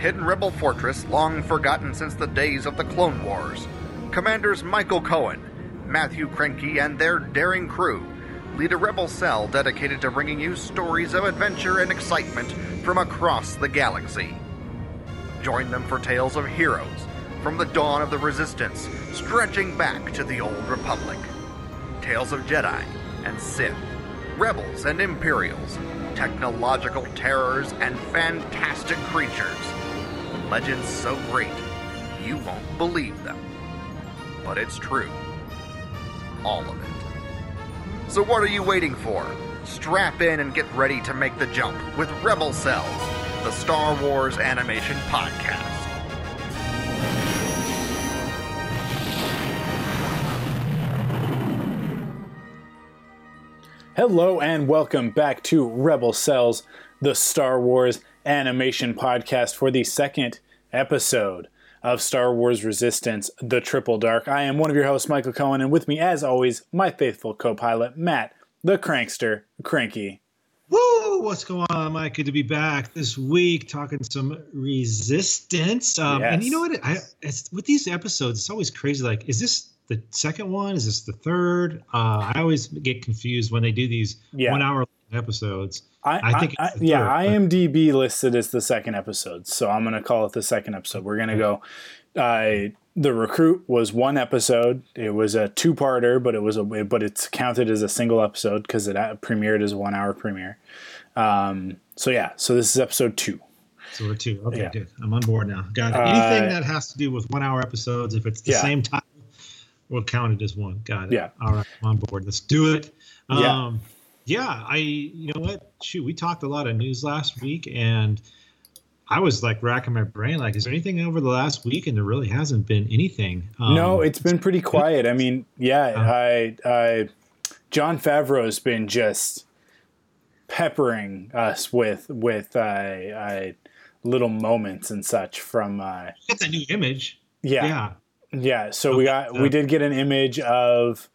Hidden rebel fortress long forgotten since the days of the Clone Wars, Commanders Michael Cohen, Matthew Krenke, and their daring crew lead a rebel cell dedicated to bringing you stories of adventure and excitement from across the galaxy. Join them for tales of heroes from the dawn of the Resistance, stretching back to the Old Republic. Tales of Jedi and Sith, rebels and Imperials, technological terrors and fantastic creatures. Legends so great, you won't believe them. But it's true. All of it. So what are you waiting for? Strap in and get ready to make the jump with Rebel Cels, the Star Wars Animation Podcast. Hello and welcome back to Rebel Cels, the Star Wars animation podcast for the second episode of Star Wars Resistance The Triple Dark. I am one of your hosts, Michael Cohen, and with me, as always, my faithful co pilot, Matt, the Crankster, Cranky. Woo! What's going on, Mike? Good to be back this week talking some resistance. Um, And you know what? I, it's, with these episodes, it's always crazy. Like, is this the second one? Is this the third? Uh, I always get confused when they do these Yeah. one hour episodes. I, I think I- yeah, third, IMDb listed as the second episode, so I'm gonna call it the second episode. We're gonna go. Uh, the recruit was one episode. It was a two-parter, but it was a but it's counted as a single episode because it uh, premiered as a one-hour premiere. Um, so yeah, so this is episode two. So we're two. Okay, Yeah. good. I'm on board now. Got it. Uh, Anything that has to do with one hour episodes, if it's the Yeah. same time, we'll count it as one. Got it. Yeah. All right. I'm on board. Let's do it. Um, yeah. I, you know what? Shoot, we talked a lot of news last week and I was like racking my brain, like, is there anything over the last week? And there really hasn't been anything. Um, no, it's been pretty quiet. I mean, yeah. I, I, Jon Favreau's been just peppering us with with uh, uh, little moments and such from. Uh, got that new image. yeah, Yeah. Yeah, so we got we did get an image of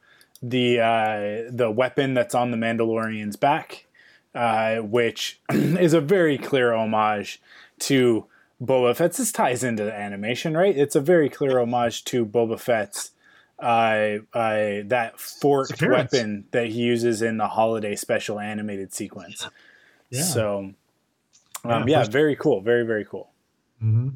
the uh, the weapon that's on the Mandalorian's back, uh, which is a very clear homage to Boba Fett's. This ties into the animation, right? It's a very clear homage to Boba Fett's uh, uh, that forked weapon that he uses in the holiday special animated sequence. Yeah. So, um, Yeah, yeah, very cool, very very cool. hmm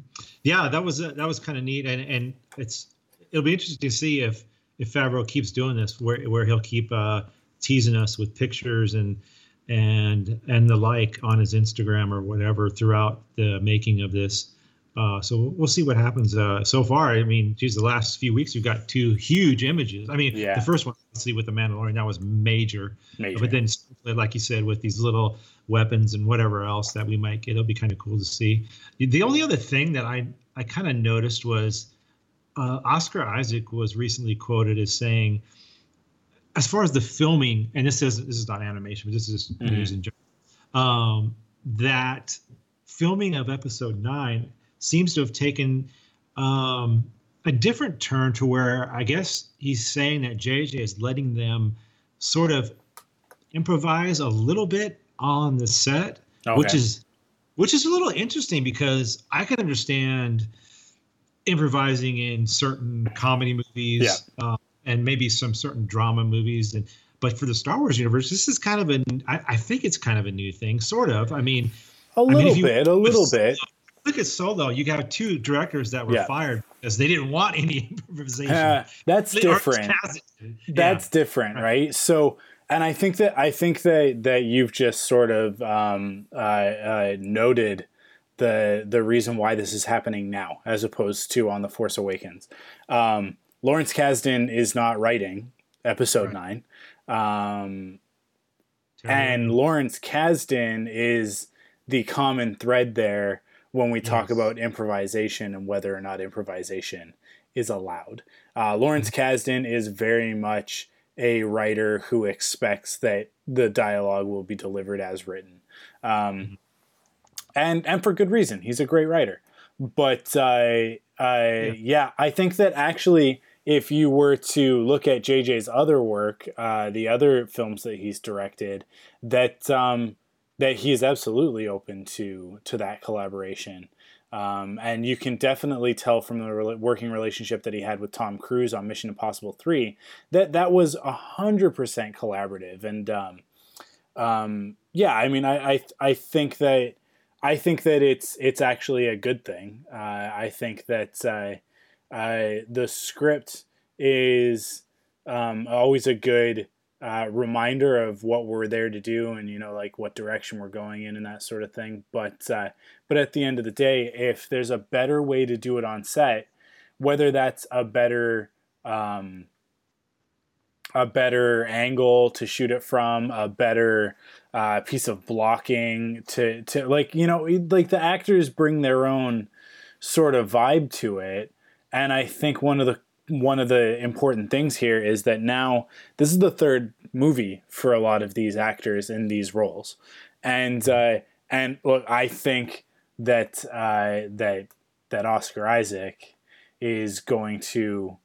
Yeah, that was uh, that was kind of neat, and and it's it'll be interesting to see if if Favreau keeps doing this, where where he'll keep uh, teasing us with pictures and and and the like on his Instagram or whatever throughout the making of this. Uh, so we'll see what happens. Uh, so far, I mean, geez, the last few weeks we've got two huge images. I mean, Yeah. the first one, obviously, with the Mandalorian, that was major. Major. But then, like you said, with these little weapons and whatever else that we might get, it'll be kind of cool to see. The only other thing that I I kind of noticed was uh, Oscar Isaac was recently quoted as saying, as far as the filming, and this is this is not animation, but this is Mhm. news in general, um, that filming of Episode Nine seems to have taken um, a different turn to where I guess he's saying that JJ is letting them sort of improvise a little bit on the set, which is which is a little interesting because I can understand improvising in certain comedy movies uh, and maybe some certain drama movies and but for the Star Wars universe, this is kind of an I, I think it's kind of a new thing, sort of. I mean, A mean, little if you- bit, a little bit. look at Solo. You got two directors that were Yeah. fired because they didn't want any improvisation. Uh, that's They- different. That's different, right? So, and I think that I think that that you've just sort of um, uh, uh, noted the the reason why this is happening now, as opposed to on the Force Awakens. Um, Lawrence Kasdan is not writing Episode Nine, um, and Lawrence Kasdan is the common thread there when we talk Yes. about improvisation and whether or not improvisation is allowed. Uh, Lawrence Kasdan is very much a writer who expects that the dialogue will be delivered as written, um, and and for good reason. He's a great writer, but uh, uh, yeah, I think that actually, if you were to look at JJ's other work, uh, the other films that he's directed, that um, that he is absolutely open to to that collaboration. Um, and you can definitely tell from the rela- working relationship that he had with Tom Cruise on Mission Impossible Three that that was a hundred percent collaborative. And um, um, yeah, I mean, I, I I think that I think that it's it's actually a good thing. Uh, I think that uh, uh, the script is um, always a good uh, reminder of what we're there to do and you know like what direction we're going in and that sort of thing but uh, but at the end of the day if there's a better way to do it on set whether that's a better um, a better angle to shoot it from a better uh, piece of blocking to to like you know like the actors bring their own sort of vibe to it. And i think one of the one of the important things here is that now this is the third movie for a lot of these actors in these roles, and uh, and look, I think that uh, that that Oscar Isaac is going to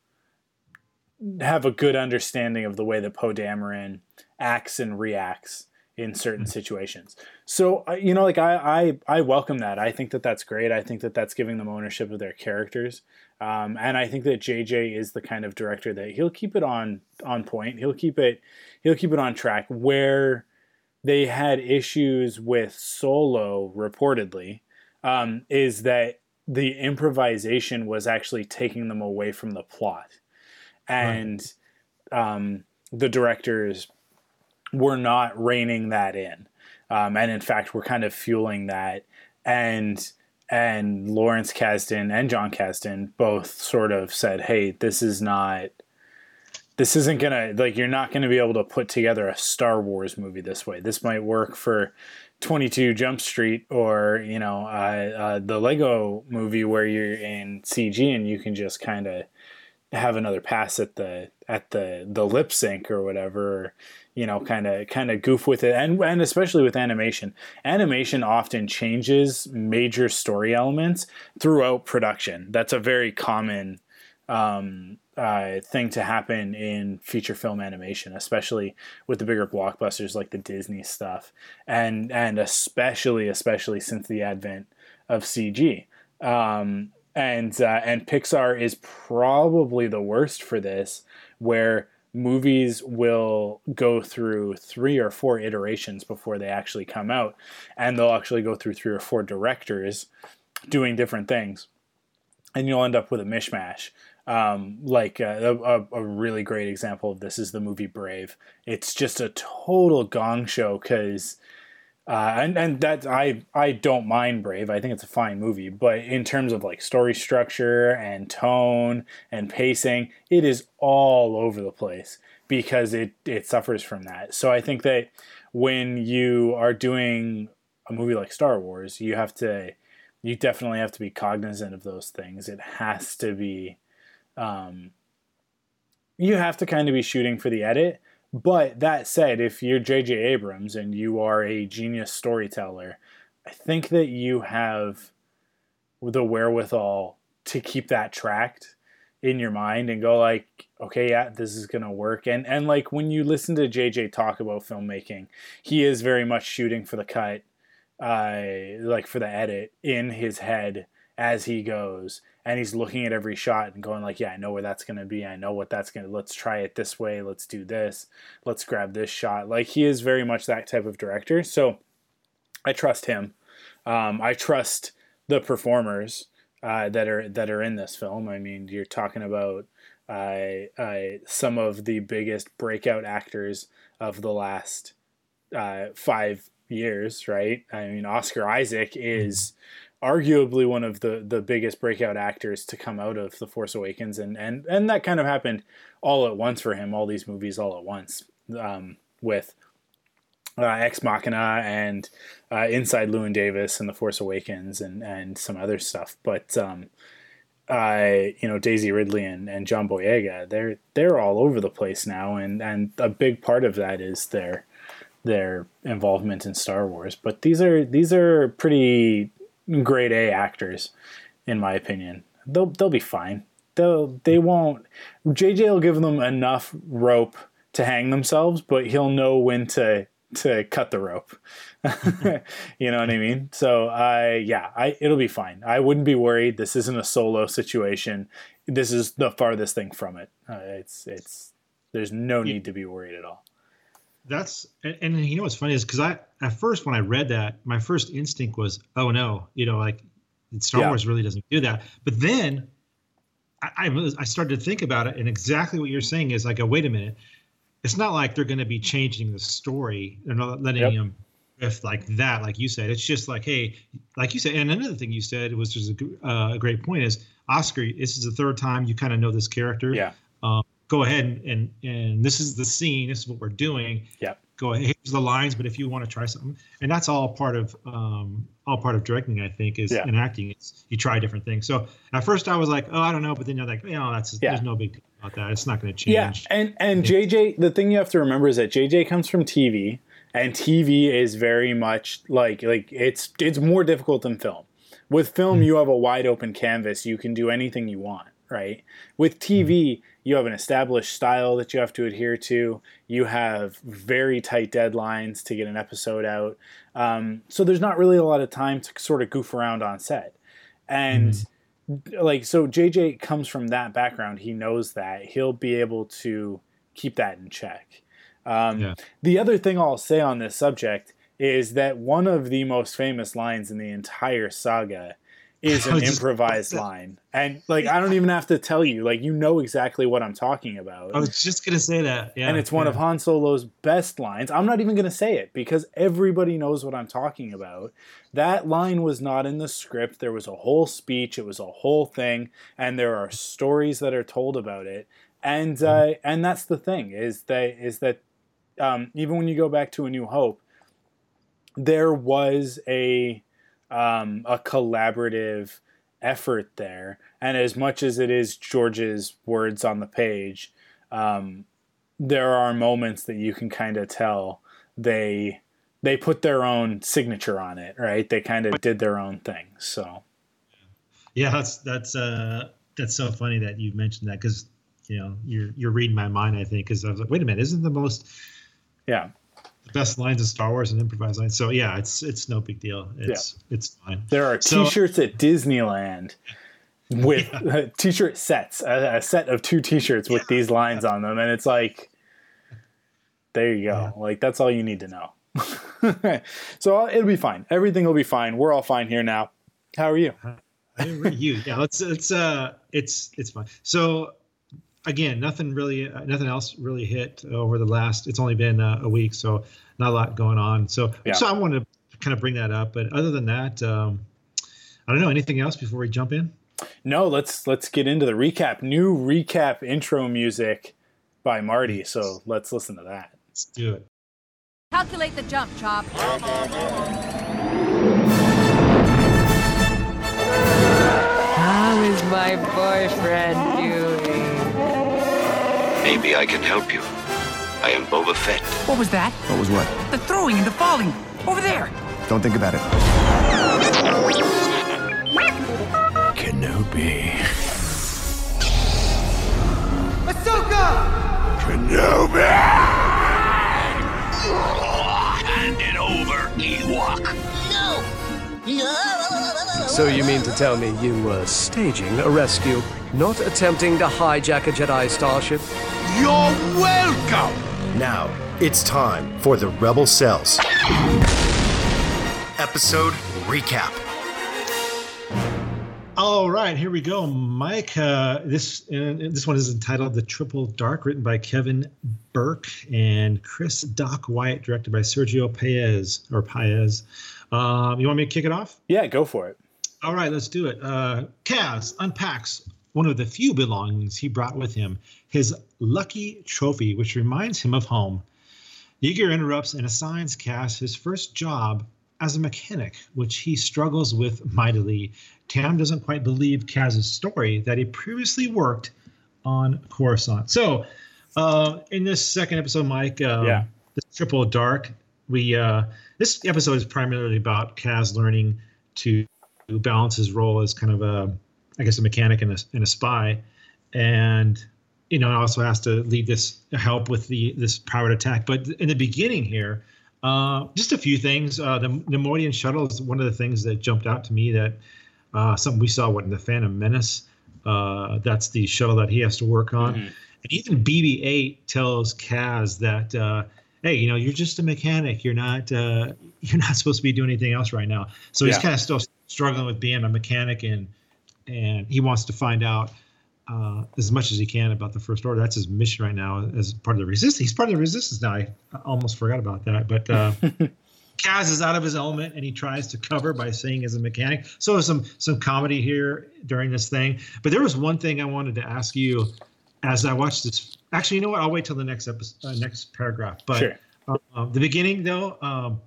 have a good understanding of the way that Poe Dameron acts and reacts in certain situations. So you know, like I, I I welcome that. I think that that's great. I think that that's giving them ownership of their characters. Um, and I think that JJ is the kind of director that he'll keep it on on point. He'll keep it he'll keep it on track. Where they had issues with Solo, reportedly, um, is that the improvisation was actually taking them away from the plot, and um, the directors were not reining that in, um, and in fact, we're kind of fueling that. And and Lawrence Kasdan and Jon Kasdan both sort of said, "Hey, this is not this isn't to like you're not to be able to put together a Star Wars movie this way. This might work for 22 Jump Street or, you know, uh, uh, the Lego movie where you're in CG and you can just kind of have another pass at the at the the lip sync or whatever you know kind of kind of goof with it. And and especially with animation. Animation often changes major story elements throughout production. That's a very common um, uh, thing to happen in feature film animation, especially with the bigger blockbusters like the Disney stuff, and and especially especially since the advent of CG. Um, and uh, and Pixar is probably the worst for this, where movies will go through three or four iterations before they actually come out, and they'll actually go through three or four directors doing different things, and you'll end up with a mishmash um, like uh, a, a really great example of this is the movie Brave. It's just a total gong show because, uh, and and that I I don't mind Brave. I think it's a fine movie, but in terms of like story structure and tone and pacing, it is all over the place because it it suffers from that. So I think that when you are doing a movie like Star Wars, you have to you definitely have to be cognizant of those things. It has to be um, you have to kind of be shooting for the edit. But that said, if you're J.J. Abrams and you are a genius storyteller, I think that you have the wherewithal to keep that tracked in your mind and go like, okay, yeah, this is gonna work. And and like when you listen to JJ talk about filmmaking, he is very much shooting for the cut, uh, like for the edit in his head as he goes and he's looking at every shot and going like yeah i know where that's going to be. I know what that's going to let's try it this way. Let's do this. Let's grab this shot. Like he is very much that type of director. So i trust him. Um, i trust the performers uh, that are that are in this film. I mean, you're talking about uh, uh, some of the biggest breakout actors of the last uh, five years, right? I mean, Oscar Isaac is arguably one of the the biggest breakout actors to come out of The Force Awakens, and and and that kind of happened all at once for him. All these movies all at once um, with. Uh, Ex Machina and uh, Inside Llewyn Davis and The Force Awakens and, and some other stuff, but um, uh, you know Daisy Ridley and, and John Boyega, they're they're all over the place now, and, and a big part of that is their their involvement in Star Wars. But these are these are pretty grade A actors, in my opinion. They'll they'll be fine. They'll they won't. JJ will give them enough rope to hang themselves, but he'll know when to to cut the rope. you know what I mean? So I yeah, I it'll be fine. I wouldn't be worried. This isn't a solo situation. This is the farthest thing from it. Uh, it's it's there's no need to be worried at all. That's and, and you know what's funny is because I at first when I read that, my first instinct was, oh no, you know, like Star Yeah. Wars really doesn't do that. But then I, I I started to think about it, and exactly what you're saying is like, oh wait a minute, it's not like they're going to be changing the story. They're not letting Yep. him if like that, like you said. It's just like, hey, like you said, and another thing you said was just a, uh, a great point is Oscar. This is the third time you kind of know this character Yeah. um, go ahead and, and and this is the scene this is what we're doing. Yeah. Go ahead here's the lines but if you want to try something and that's all part of um all part of directing i think is Yeah. in acting it's you try different things. So at first i was like oh i don't know but then you're like you know that's Yeah. there's no big deal about that. It's not going to change. Yeah, and and JJ, the thing you have to remember is that JJ comes from TV, and TV is very much like like it's it's more difficult than film. With film, you have a wide open canvas; you can do anything you want, right? With TV, you have an established style that you have to adhere to. You have very tight deadlines to get an episode out, um, so there's not really a lot of time to sort of goof around on set, and like so JJ comes from that background. He knows that he'll be able to keep that in check. Um, Yeah. The other thing I'll say on this subject is that one of the most famous lines in the entire saga is an just- improvised line, and like I don't even have to tell you, like you know exactly what I'm talking about i was just to say that yeah and it's one yeah. of Han Solo's best lines. I'm not even to say it because everybody knows what I'm talking about. That line was not in the script. There was a whole speech. It was a whole thing, and there are stories that are told about it. And uh, and that's the thing is that is that um, even when you go back to A New Hope, there was a um, a collaborative effort there. And as much as it is George's words on the page, um, there are moments that you can kind of tell they they put their own signature on it, right? They kind of did their own thing. So yeah that's that's uh that's so funny that you mentioned that because you know you're you're reading my mind i think because i was like wait a minute isn't the most yeah, the best lines of Star Wars and improvised lines. So yeah, it's it's no big deal. It's it's fine. there are So- T-shirts at Disneyland with T-shirt sets, a, a set of two T-shirts with these lines on them, and it's like, there you go. Like that's all you need to know. so uh, it'll be fine. Everything will be fine. We're all fine here now. How are you? Agree with you. Yeah, let's it's uh it's it's fine. So again, nothing really uh, nothing else really hit over the last. It's only been uh, a week, so not a lot going on. So Yeah. so I wanted to kind of bring that up, but other than that, um, I don't know anything else before we jump in. No, let's let's get into the recap. New recap intro music by Marty. So let's listen to that. Let's do it. Calculate the jump, Chop. How is my boyfriend doing? Maybe I can help you. I am Boba Fett. What was that? What was what? The throwing and the falling. Over there. Don't think about it. Kenobi. Ahsoka! Kenobi! Hand it over, Ewok. So you mean to tell me you were staging a rescue, not attempting to hijack a Jedi starship? You're welcome! Now, it's time for the Rebel Cels. Episode Recap. All right, here we go, Mike. Uh, this uh, this one is entitled "The Triple Dark," written by Kevin Burke and Chris Doc Wyatt, directed by Sergio Paez or Paez. Um, you want me to kick it off? Yeah, go for it. All right, let's do it. Uh, Kaz unpacks one of the few belongings he brought with him, his lucky trophy, which reminds him of home. Yeager interrupts and assigns Kaz his first job as a mechanic, which he struggles with mightily. Tam doesn't quite believe Kaz's story that he previously worked on Coruscant. So, uh, in this second episode, Mike, uh, Yeah. this triple dark, we uh, this episode is primarily about Kaz learning to balance his role as kind of a, I guess, a mechanic and a, and a spy, and you know, also has to lead this help with the this pirate attack. But in the beginning here, uh, just a few things. Uh, the Neimoidian shuttle is one of the things that jumped out to me. That uh, something we saw what in the Phantom Menace. Uh, that's the shuttle that he has to work on. Mm-hmm. And even BB-8 tells Kaz that, uh, hey, you know, you're just a mechanic. You're not uh, you're not supposed to be doing anything else right now. So he's kind of still struggling with being a mechanic, and and he wants to find out uh, as much as he can about the First Order. That's his mission right now as part of the Resistance. He's part of the Resistance now. I almost forgot about that, but. Uh, Kaz is out of his element and he tries to cover by saying as a mechanic. So there's some some comedy here during this thing. But there was one thing I wanted to ask you as I watched this. Actually, you know what? I'll wait till the next episode, uh, next paragraph. But Sure. uh, the beginning though, um,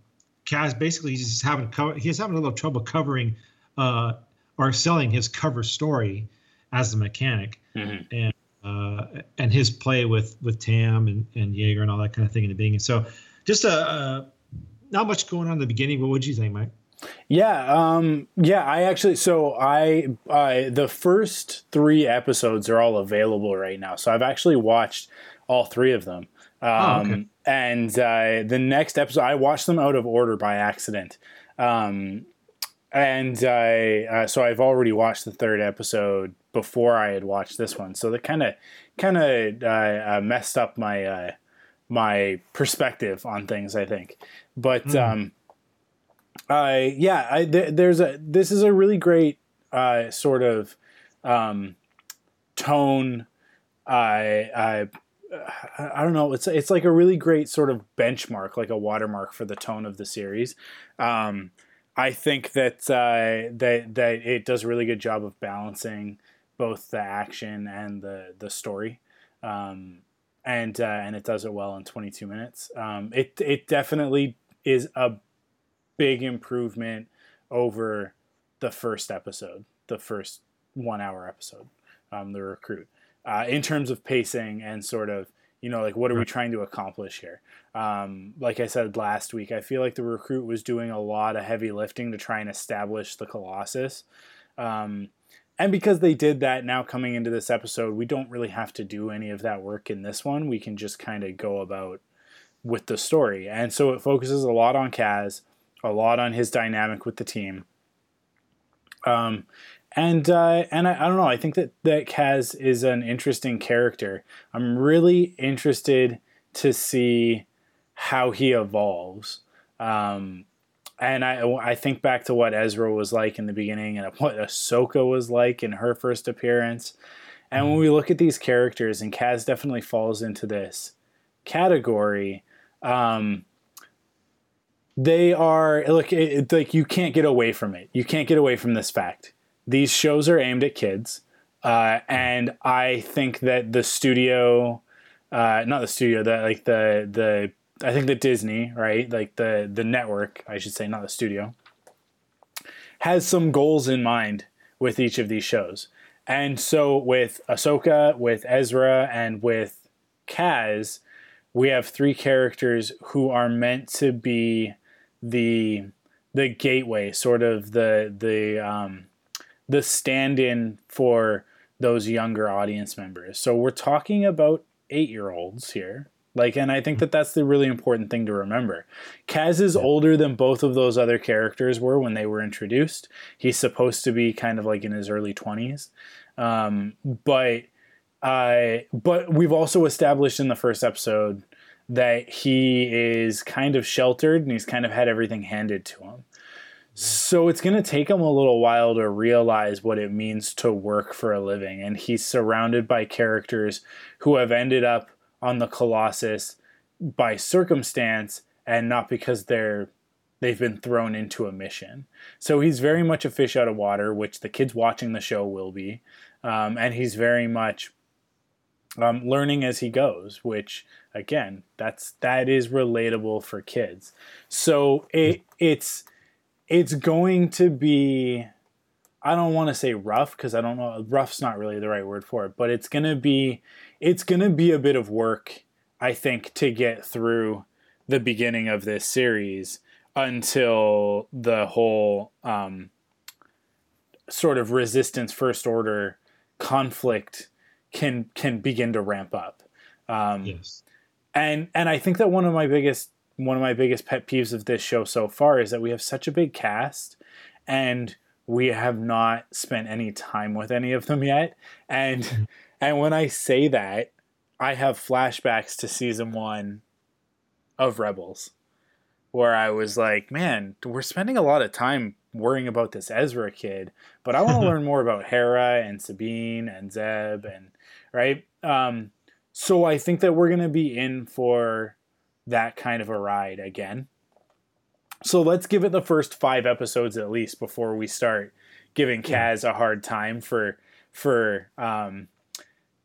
Kaz basically he's just having co- he's having a little trouble covering uh, or selling his cover story as a mechanic Mm-hmm. and uh, and his play with with Tam and and Yeager and all that kind of thing in the beginning. So just a. Uh, not much going on in the beginning, but what do you think, Mike? Yeah, um, yeah. I actually, so I, uh, the first three episodes are all available right now. So I've actually watched all three of them. Um, Oh, okay. And uh, the next episode, I watched them out of order by accident. Um, and I, uh, so I've already watched the third episode before I had watched this one. So that kind of, kind of uh, uh, messed up my, uh, my perspective on things. I think, but. Um, uh, yeah, I, th- there's a this is a really great uh, sort of um, tone. I don't know. It's it's like a really great sort of benchmark, like a watermark for the tone of the series. Um, I think that uh, that that it does a really good job of balancing both the action and the the story. Um, and uh, and it does it well in 22 minutes. Um, it it definitely is a big improvement over the first episode, the first one hour episode, um, the recruit, uh, in terms of pacing and sort of, you know, like what are we trying to accomplish here? Um, like I said last week, I feel like the recruit was doing a lot of heavy lifting to try and establish the Colossus. Um, and because they did that now coming into this episode, we don't really have to do any of that work in this one. We can just kind of go about with the story. And so it focuses a lot on Kaz, a lot on his dynamic with the team. Um, and uh, and I, I don't know. I think that that Kaz is an interesting character. I'm really interested to see how he evolves. Um, and I I think back to what Ezra was like in the beginning and what Ahsoka was like in her first appearance. And when we look at these characters, and Kaz definitely falls into this category. Um, they are look it, it- like you can't get away from it. You can't get away from this fact. These shows are aimed at kids, uh, and I think that the studio, uh, not the studio, that like the the I think that Disney, right, like the the network, I should say, not the studio, has some goals in mind with each of these shows. And so with Ahsoka, with Ezra, and with Kaz, we have three characters who are meant to be the the gateway, sort of the the um, the stand-in for those younger audience members. So we're talking about eight-year-olds here. Like, and I think that that's the really important thing to remember. Kaz is older than both of those other characters were when they were introduced. He's supposed to be kind of like in his early twenties, um, but uh, but we've also established in the first episode that he is kind of sheltered and he's kind of had everything handed to him. So it's going to take him a little while to realize what it means to work for a living. And he's surrounded by characters who have ended up on the Colossus by circumstance and not because they're they've been thrown into a mission. So he's very much a fish out of water, which the kids watching the show will be, um, and he's very much um, learning as he goes. Which again, that's that is relatable for kids. So it it's it's going to be. I don't want to say rough because I don't know. Rough's not really the right word for it, but it's gonna be it's gonna be a bit of work. I think to get through the beginning of this series until the whole um, sort of resistance first order conflict can can begin to ramp up. Um, yes. And and I think that one of my biggest one of my biggest pet peeves of this show so far is that we have such a big cast and we have not spent any time with any of them yet. And and when I say that, I have flashbacks to season 1 of Rebels where I was like, man, we're spending a lot of time worrying about this Ezra kid, but I want to learn more about Hera and Sabine and Zeb and right. Um, so I think that we're gonna be in for that kind of a ride again. So let's give it the first five episodes at least before we start giving Kaz a hard time for for um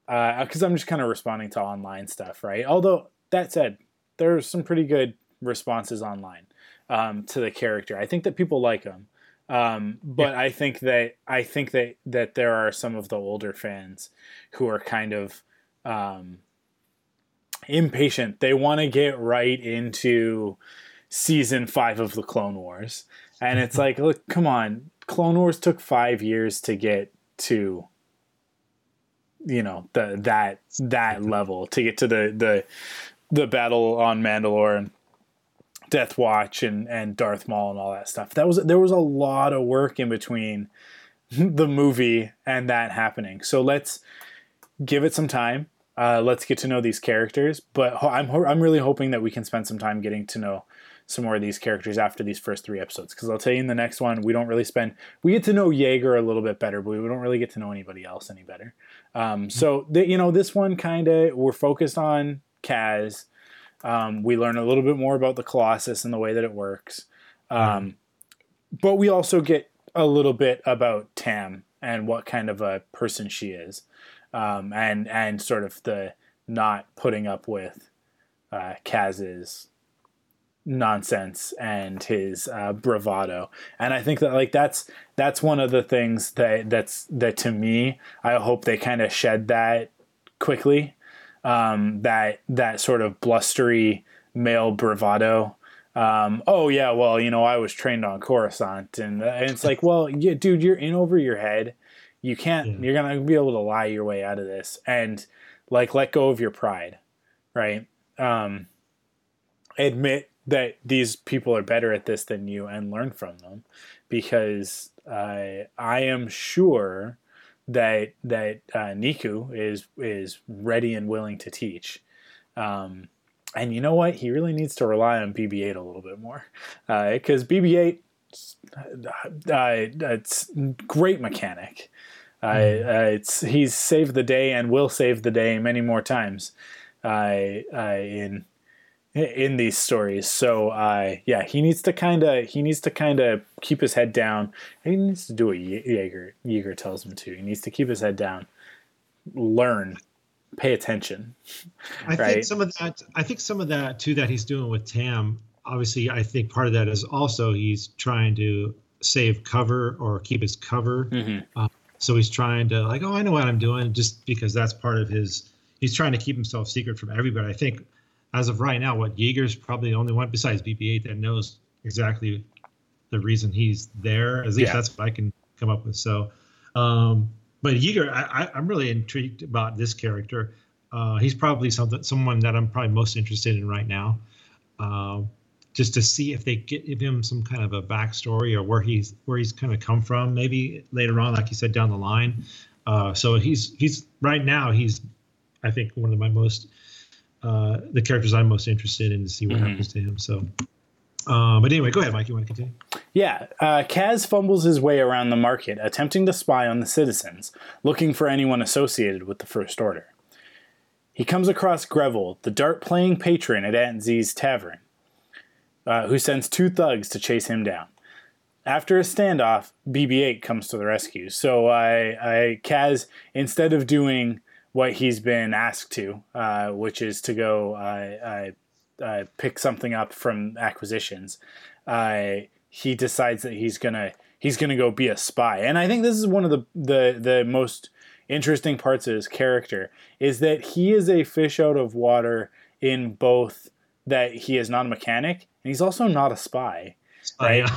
uh because uh, I'm just kind of responding to online stuff, right? Although that said, there's some pretty good responses online um, to the character. I think that people like him, um, but yeah. I think that I think that that there are some of the older fans who are kind of um, impatient. They want to get right into season five of the Clone Wars, and it's like, look, come on, Clone Wars took five years to get to you know the that that mm-hmm. level to get to the the the battle on Mandalore and Death Watch and and Darth Maul and all that stuff. That was there was a lot of work in between the movie and that happening. So let's give it some time. Uh, let's get to know these characters. But I'm ho- I'm really hoping that we can spend some time getting to know some more of these characters after these first three episodes. Because I'll tell you in the next one, we don't really spend we get to know Yeager a little bit better, but we don't really get to know anybody else any better. Um, so the, you know, this one kind of we're focused on Kaz um, we learn a little bit more about the Colossus and the way that it works. Um, but we also get a little bit about Tam and what kind of a person she is, um, and and sort of the not putting up with uh, Kaz's nonsense and his uh, bravado. And I think that like that's that's one of the things that that's that to me I hope they kind of shed that quickly um, that that sort of blustery male bravado. Um, oh yeah, well you know I was trained on Coruscant, and, and it's like, well, yeah, dude, you're in over your head. You can't. Yeah. You're gonna be able to lie your way out of this, and like let go of your pride, right? Um, admit that these people are better at this than you, and learn from them, because uh, I am sure that that uh, Neeku is is ready and willing to teach. Um, and you know what? He really needs to rely on BB-8 a little bit more because uh, BB-8 uh, it's great mechanic. Mm. it's he's saved the day and will save the day many more times in in these stories. So uh, yeah, he needs to kind of he needs to kind of keep his head down. He needs to do what Yeager Yeager tells him to. He needs to keep his head down, learn, pay attention. I right? think some of that. I think some of that too that he's doing with Tam. Obviously, I think part of that is also he's trying to save cover or keep his cover. Mm-hmm. Uh, so he's trying to like, oh, I know what I'm doing, just because that's part of his. He's trying to keep himself secret from everybody. I think as of right now, what Yeager's probably the only one besides BB-8 that knows exactly the reason he's there. At least yeah. that's what I can come up with. So, um, but Yeager, I, am really intrigued about this character. Uh, he's probably something, someone that I'm probably most interested in right now. Uh, just to see if they give him some kind of a backstory or where he's where he's kind of come from. Maybe later on, like you said, down the line. Uh, so he's he's right now he's I think one of my most uh, the characters I'm most interested in to see what mm-hmm. happens to him. So Uh, but anyway, go ahead, Mike. You want to continue? Yeah, uh, Kaz fumbles his way around the market, attempting to spy on the citizens, looking for anyone associated with the First Order. He comes across Greville, the dart playing patron at Aunt Z's tavern, uh, who sends two thugs to chase him down. After a standoff, BB-8 comes to the rescue. So I, I Kaz, instead of doing what he's been asked to, uh, which is to go I, uh, pick something up from acquisitions, he decides that he's gonna he's gonna go be a spy. And I think this is one of the the the most interesting parts of his character is that he is a fish out of water in both that he is not a mechanic and he's also not a spy. Right.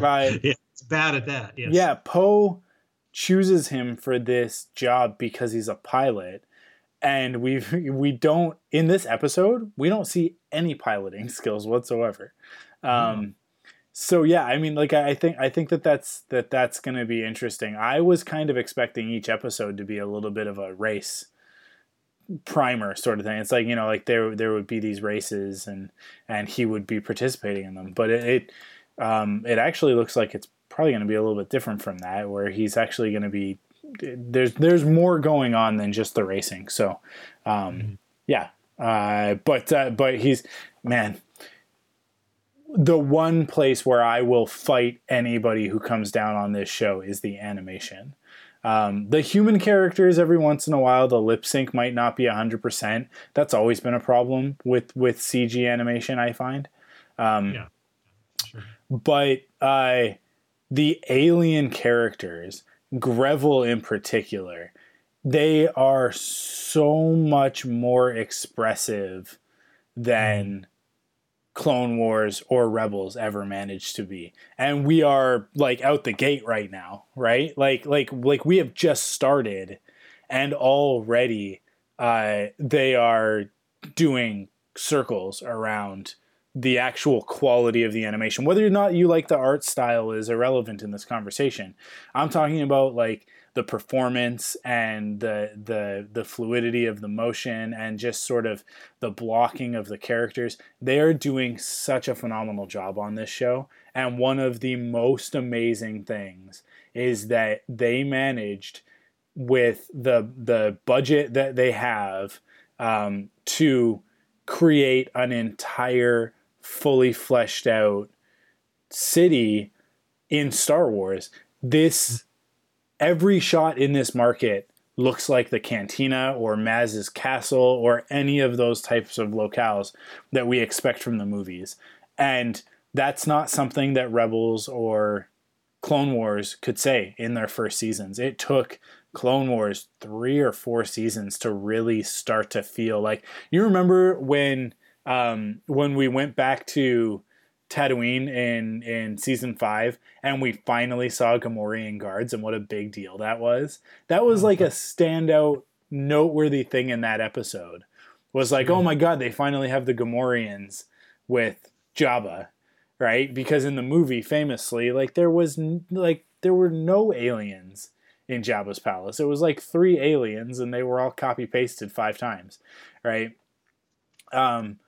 right. Yeah, it's bad at that. Yes. Yeah. Poe chooses him for this job because he's a pilot. And we we don't in this episode we don't see any piloting skills whatsoever. Um, mm. So yeah, I mean, like I think I think that that's that that's going to be interesting. I was kind of expecting each episode to be a little bit of a race primer sort of thing. It's like you know, like there there would be these races and and he would be participating in them, but it it, um, it actually looks like it's probably going to be a little bit different from that, where he's actually going to be there's there's more going on than just the racing. So um, mm-hmm. yeah, uh, but uh, but he's man the one place where I will fight anybody who comes down on this show is the animation. Um, the human characters, every once in a while, the lip sync might not be 100%. That's always been a problem with, with CG animation, I find. Um, yeah, sure. But uh, the alien characters, Greville in particular, they are so much more expressive than Clone Wars or Rebels ever managed to be. And we are like out the gate right now, right? Like like like we have just started and already uh they are doing circles around the actual quality of the animation. Whether or not you like the art style is irrelevant in this conversation. I'm talking about like the performance and the the the fluidity of the motion and just sort of the blocking of the characters they are doing such a phenomenal job on this show. And one of the most amazing things is that they managed with the the budget that they have um, to create an entire fully fleshed out city in Star Wars. This every shot in this market looks like the cantina or Maz's castle or any of those types of locales that we expect from the movies. And that's not something that Rebels or Clone Wars could say in their first seasons. It took Clone Wars three or four seasons to really start to feel like you remember when um, when we went back to Tatooine in in season five, and we finally saw Gamorrean guards, and what a big deal that was. That was like a standout, noteworthy thing in that episode. Was like, oh my god, they finally have the Gamorreans with Jabba, right? Because in the movie, famously, like there was like there were no aliens in Jabba's palace. It was like three aliens, and they were all copy pasted five times, right? Um,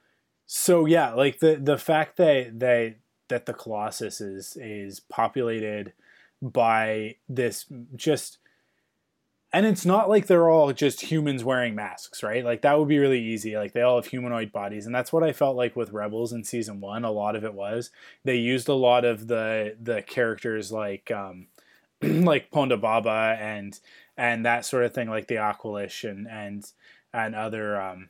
so yeah, like the the fact that that that the Colossus is is populated by this just and it's not like they're all just humans wearing masks, right? Like that would be really easy. Like they all have humanoid bodies, and that's what I felt like with Rebels in season one. A lot of it was they used a lot of the the characters like um, like Ponda Baba and and that sort of thing, like the Aqualish and and and other um,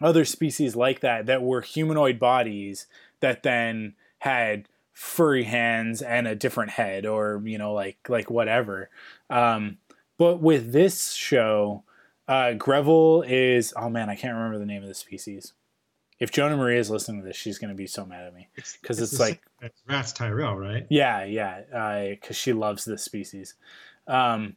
other species like that that were humanoid bodies that then had furry hands and a different head or you know like like whatever. Um, but with this show uh, Greville is oh man I can't remember the name of the species. If Jonah Maria is listening to this she's going to be so mad at me. Because it's, it's, like it's Rats Tyerell right? Yeah yeah because uh, she loves this species. Um,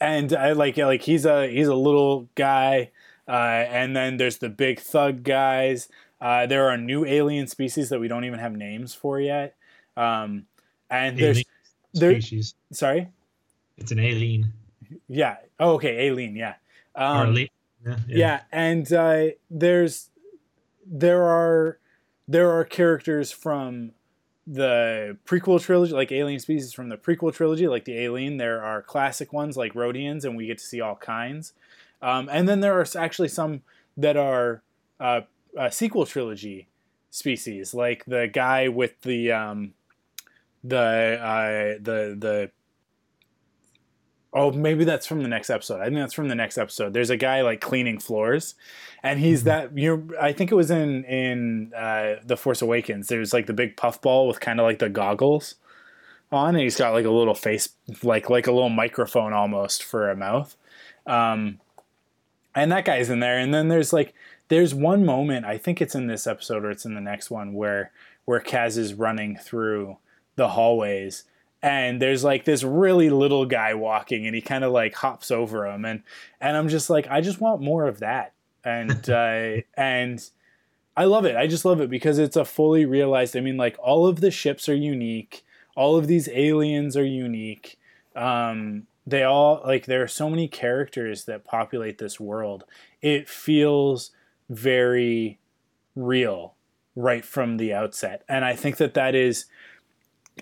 and I like like he's a he's a little guy uh, and then there's the big thug guys. Uh, there are new alien species that we don't even have names for yet. Um, and there's there, species. Sorry, it's an alien. Yeah. Oh, okay, alien. Yeah. Um, yeah, yeah. yeah, and uh, there's there are there are characters from the prequel trilogy, like alien species from the prequel trilogy, like the alien. There are classic ones like Rodians, and we get to see all kinds. Um, and then there are actually some that are uh, uh, sequel trilogy species, like the guy with the um, the uh, the the oh maybe that's from the next episode. I think that's from the next episode. There's a guy like cleaning floors, and he's that you I think it was in in uh, the Force Awakens. There's like the big puffball with kind of like the goggles on, and he's got like a little face like like a little microphone almost for a mouth. Um, and that guy's in there, and then there's like there's one moment I think it's in this episode or it's in the next one where where Kaz is running through the hallways. And there's like this really little guy walking and he kind of like hops over him. And and I'm just like I just want more of that. And uh, and I love it. I just love it because it's a fully realized I mean like all of the ships are unique. All of these aliens are unique. Um, they all like there are so many characters that populate this world it feels very real right from the outset. And I think that that is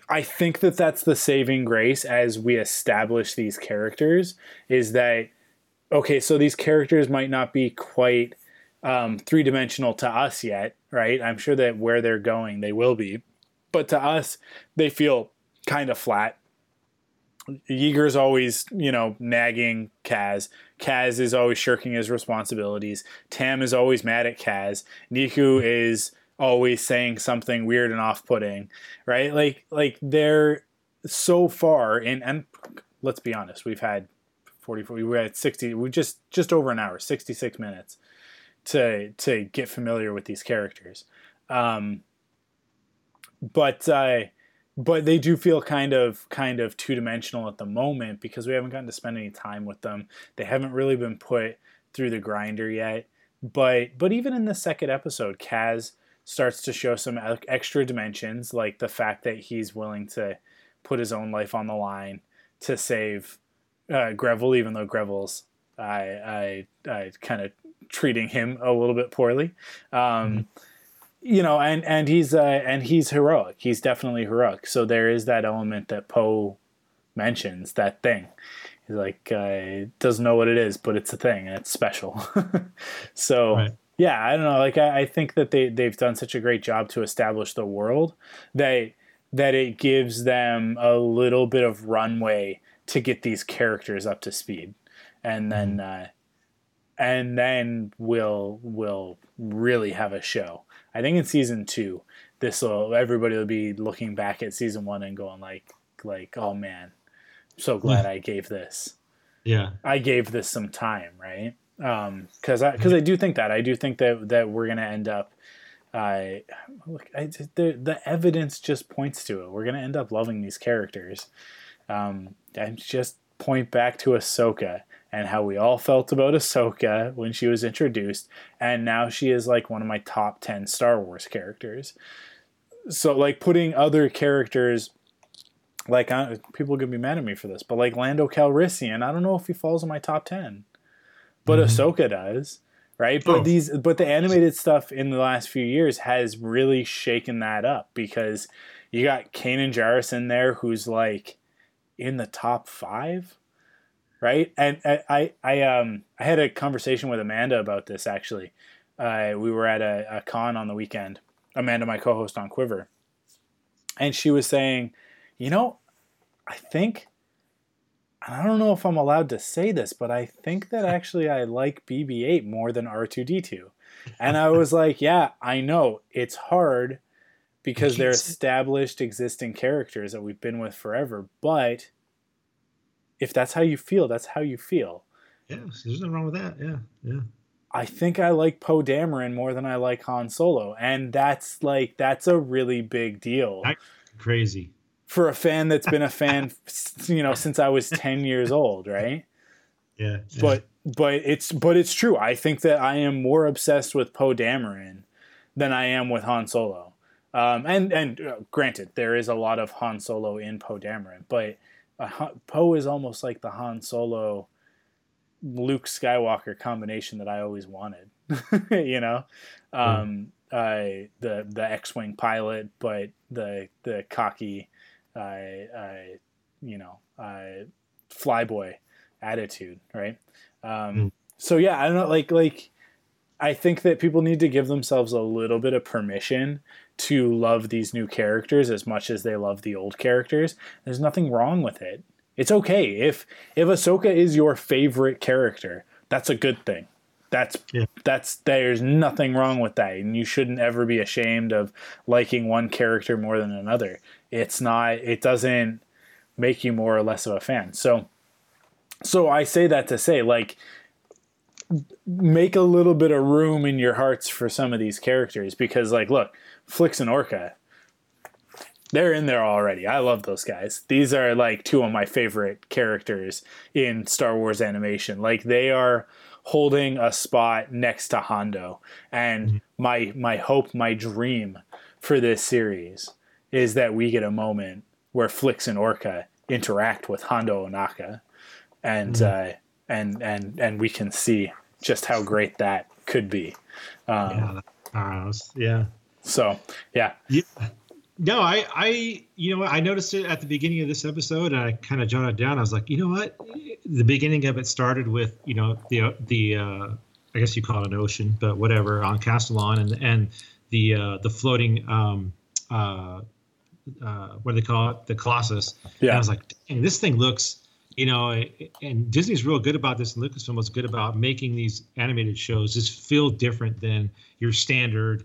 I think that that's the saving grace as we establish these characters is that okay, so these characters might not be quite um, three dimensional to us yet, right? I'm sure that where they're going, they will be, but to us, they feel kind of flat. Yeager's always, you know, nagging Kaz. Kaz is always shirking his responsibilities. Tam is always mad at Kaz. Neeku is always saying something weird and off-putting, right? Like, like they're so far in, and let's be honest, we've had 44, we had 60, we just just over an hour, 66 minutes to to get familiar with these characters. Um, but uh, but they do feel kind of kind of two dimensional at the moment because we haven't gotten to spend any time with them. They haven't really been put through the grinder yet. But but even in the second episode, Kaz starts to show some extra dimensions, like the fact that he's willing to put his own life on the line to save uh, Greville, even though Greville's I I, I kind of treating him a little bit poorly. Um, mm-hmm you know, and and he's uh, and he's heroic. He's definitely heroic. So there is that element that Poe mentions. That thing. He's like uh, doesn't know what it is, but it's a thing and it's special. so right. yeah, I don't know. Like I, I think that they they've done such a great job to establish the world that that it gives them a little bit of runway to get these characters up to speed, and then. Mm-hmm. Uh, and then we'll we'll really have a show. I think in season two, this will everybody will be looking back at season one and going like like oh man, I'm so glad I gave this. Yeah, I gave this some time, right? Um, Because I because I do think that I do think that that we're gonna end up. I uh, look, I, the the evidence just points to it. We're gonna end up loving these characters. Um, I just point back to Ahsoka and how we all felt about Ahsoka when she was introduced, and now she is like one of my top 10 Star Wars characters. So, like, putting other characters, like, uh, people to be mad at me for this, but like Lando Calrissian, I don't know if he falls in my top 10, but mm-hmm. Ahsoka does. Right, but oh. these, but the animated stuff in the last few years has really shaken that up because you got Kanan Jarrus in there, who's like in the top five right? And I, I, um, I had a conversation with Amanda about this actually. Uh, we were at a, a con on the weekend. Amanda, my co-host on Quiver, and she was saying, you know, I think, I don't know if I'm allowed to say this, but I think that actually I like BB-8 more than R2D2. And I was like, yeah, I know it's hard because they're established existing characters that we've been with forever, but if that's how you feel, that's how you feel. Yeah, there's nothing wrong with that. Yeah, yeah. I think I like Poe Dameron more than I like Han Solo, and that's like that's a really big deal. That's crazy for a fan that's been a fan, you know, since I was ten years old, right? Yeah, yeah. But but it's but it's true. I think that I am more obsessed with Poe Dameron than I am with Han Solo. Um, and and uh, granted, there is a lot of Han Solo in Poe Dameron, but Poe is almost like the Han Solo, Luke Skywalker combination that I always wanted. you know, um, uh, the the X-wing pilot, but the the cocky, uh, uh, you know, flyboy attitude, right? Um, Mm. So yeah, I don't know, like like I think that people need to give themselves a little bit of permission to love these new characters as much as they love the old characters. There's nothing wrong with it. It's okay if if Ahsoka is your favorite character. That's a good thing. That's Yeah. that's there's nothing wrong with that, and you shouldn't ever be ashamed of liking one character more than another. It's not. It doesn't make you more or less of a fan. So, so I say that to say like make a little bit of room in your hearts for some of these characters because like look Flix and Orka. They're in there already. I love those guys. These are like two of my favorite characters in Star Wars animation. Like they are holding a spot next to Hondo. And my my hope my dream for this series is that we get a moment where Flix and Orka interact with Hondo Ohnaka. And uh, and and and we can see just how great that could be. Um, Yeah, was- yeah. So yeah, Yeah. No, I, I, you know what? I noticed it at the beginning of this episode, and I kind of jotted it down. I was like, you know what? The beginning of it started with, you know, the the, uh, I guess you call it an ocean, but whatever, on Castilon, and and the uh, the floating, um, uh, uh, what do they call it? The Colossus. And Yeah. I was like, dang, this thing looks, you know, and Disney's real good about this, and Lucasfilm was good about making these animated shows just feel different than your standard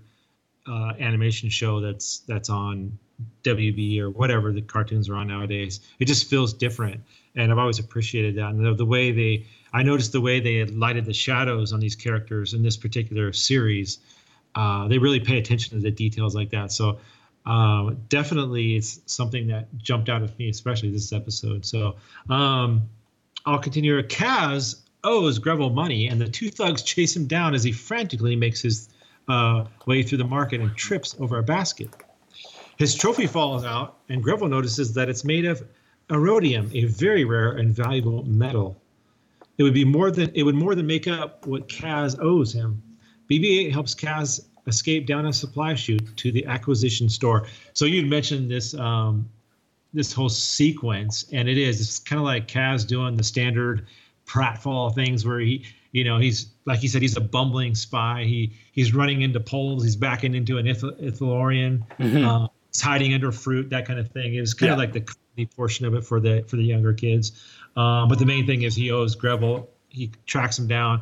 uh, animation show that's that's on WB or whatever the cartoons are on nowadays. It just feels different, and I've always appreciated that. And the, the way they, I noticed the way they had lighted the shadows on these characters in this particular series. Uh, they really pay attention to the details like that. So um, definitely, it's something that jumped out at me, especially this episode. So um, I'll continue. Kaz owes Greville money, and the two thugs chase him down as he frantically makes his uh, way through the market and trips over a basket. His trophy falls out, and Greville notices that it's made of erodium, a very rare and valuable metal. It would be more than it would more than make up what Kaz owes him. BB-8 helps Kaz escape down a supply chute to the acquisition store. So you'd mentioned this um, this whole sequence, and it is it's kind of like Kaz doing the standard pratfall things where he, you know, he's like he said, he's a bumbling spy. He he's running into poles, he's backing into an Ith- Ithalorian, uh, he's hiding under fruit, that kind of thing. It was kind of like the comedy portion of it for the for the younger kids. Um, but the main thing is he owes Greville. He tracks him down,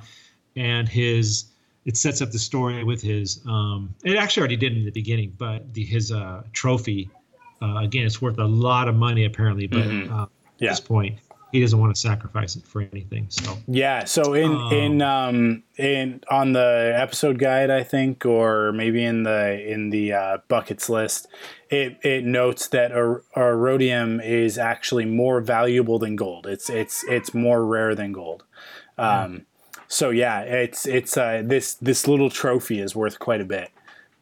and his it sets up the story with his. Um, it actually already did in the beginning, but the, his uh, trophy. Uh, again, it's worth a lot of money apparently, but Mhm. uh, Yeah. at this point, he doesn't want to sacrifice it for anything. So yeah. So in Um, in um in on the episode guide, I think, or maybe in the in the uh, buckets list, it it notes that er- rhodium is actually more valuable than gold. It's it's it's more rare than gold. Um, so yeah, it's it's uh, this this little trophy is worth quite a bit,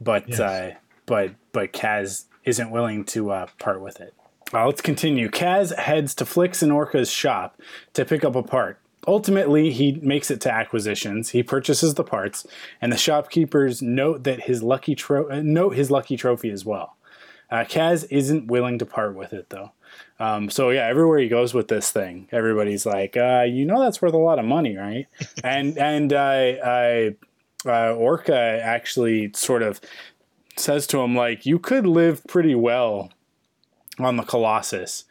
but Yes. uh, but but Kaz isn't willing to uh, part with it. Uh, let's continue. Kaz heads to Flix and Orka's shop to pick up a part. Ultimately, he makes it to acquisitions. He purchases the parts, and the shopkeepers note that his lucky tro- uh, note his lucky trophy as well. Uh, Kaz isn't willing to part with it though. Um, so yeah, everywhere he goes with this thing, everybody's like, uh, "You know that's worth a lot of money, right?" and and uh, I, uh, Orca actually sort of says to him like, "You could live pretty well on the Colossus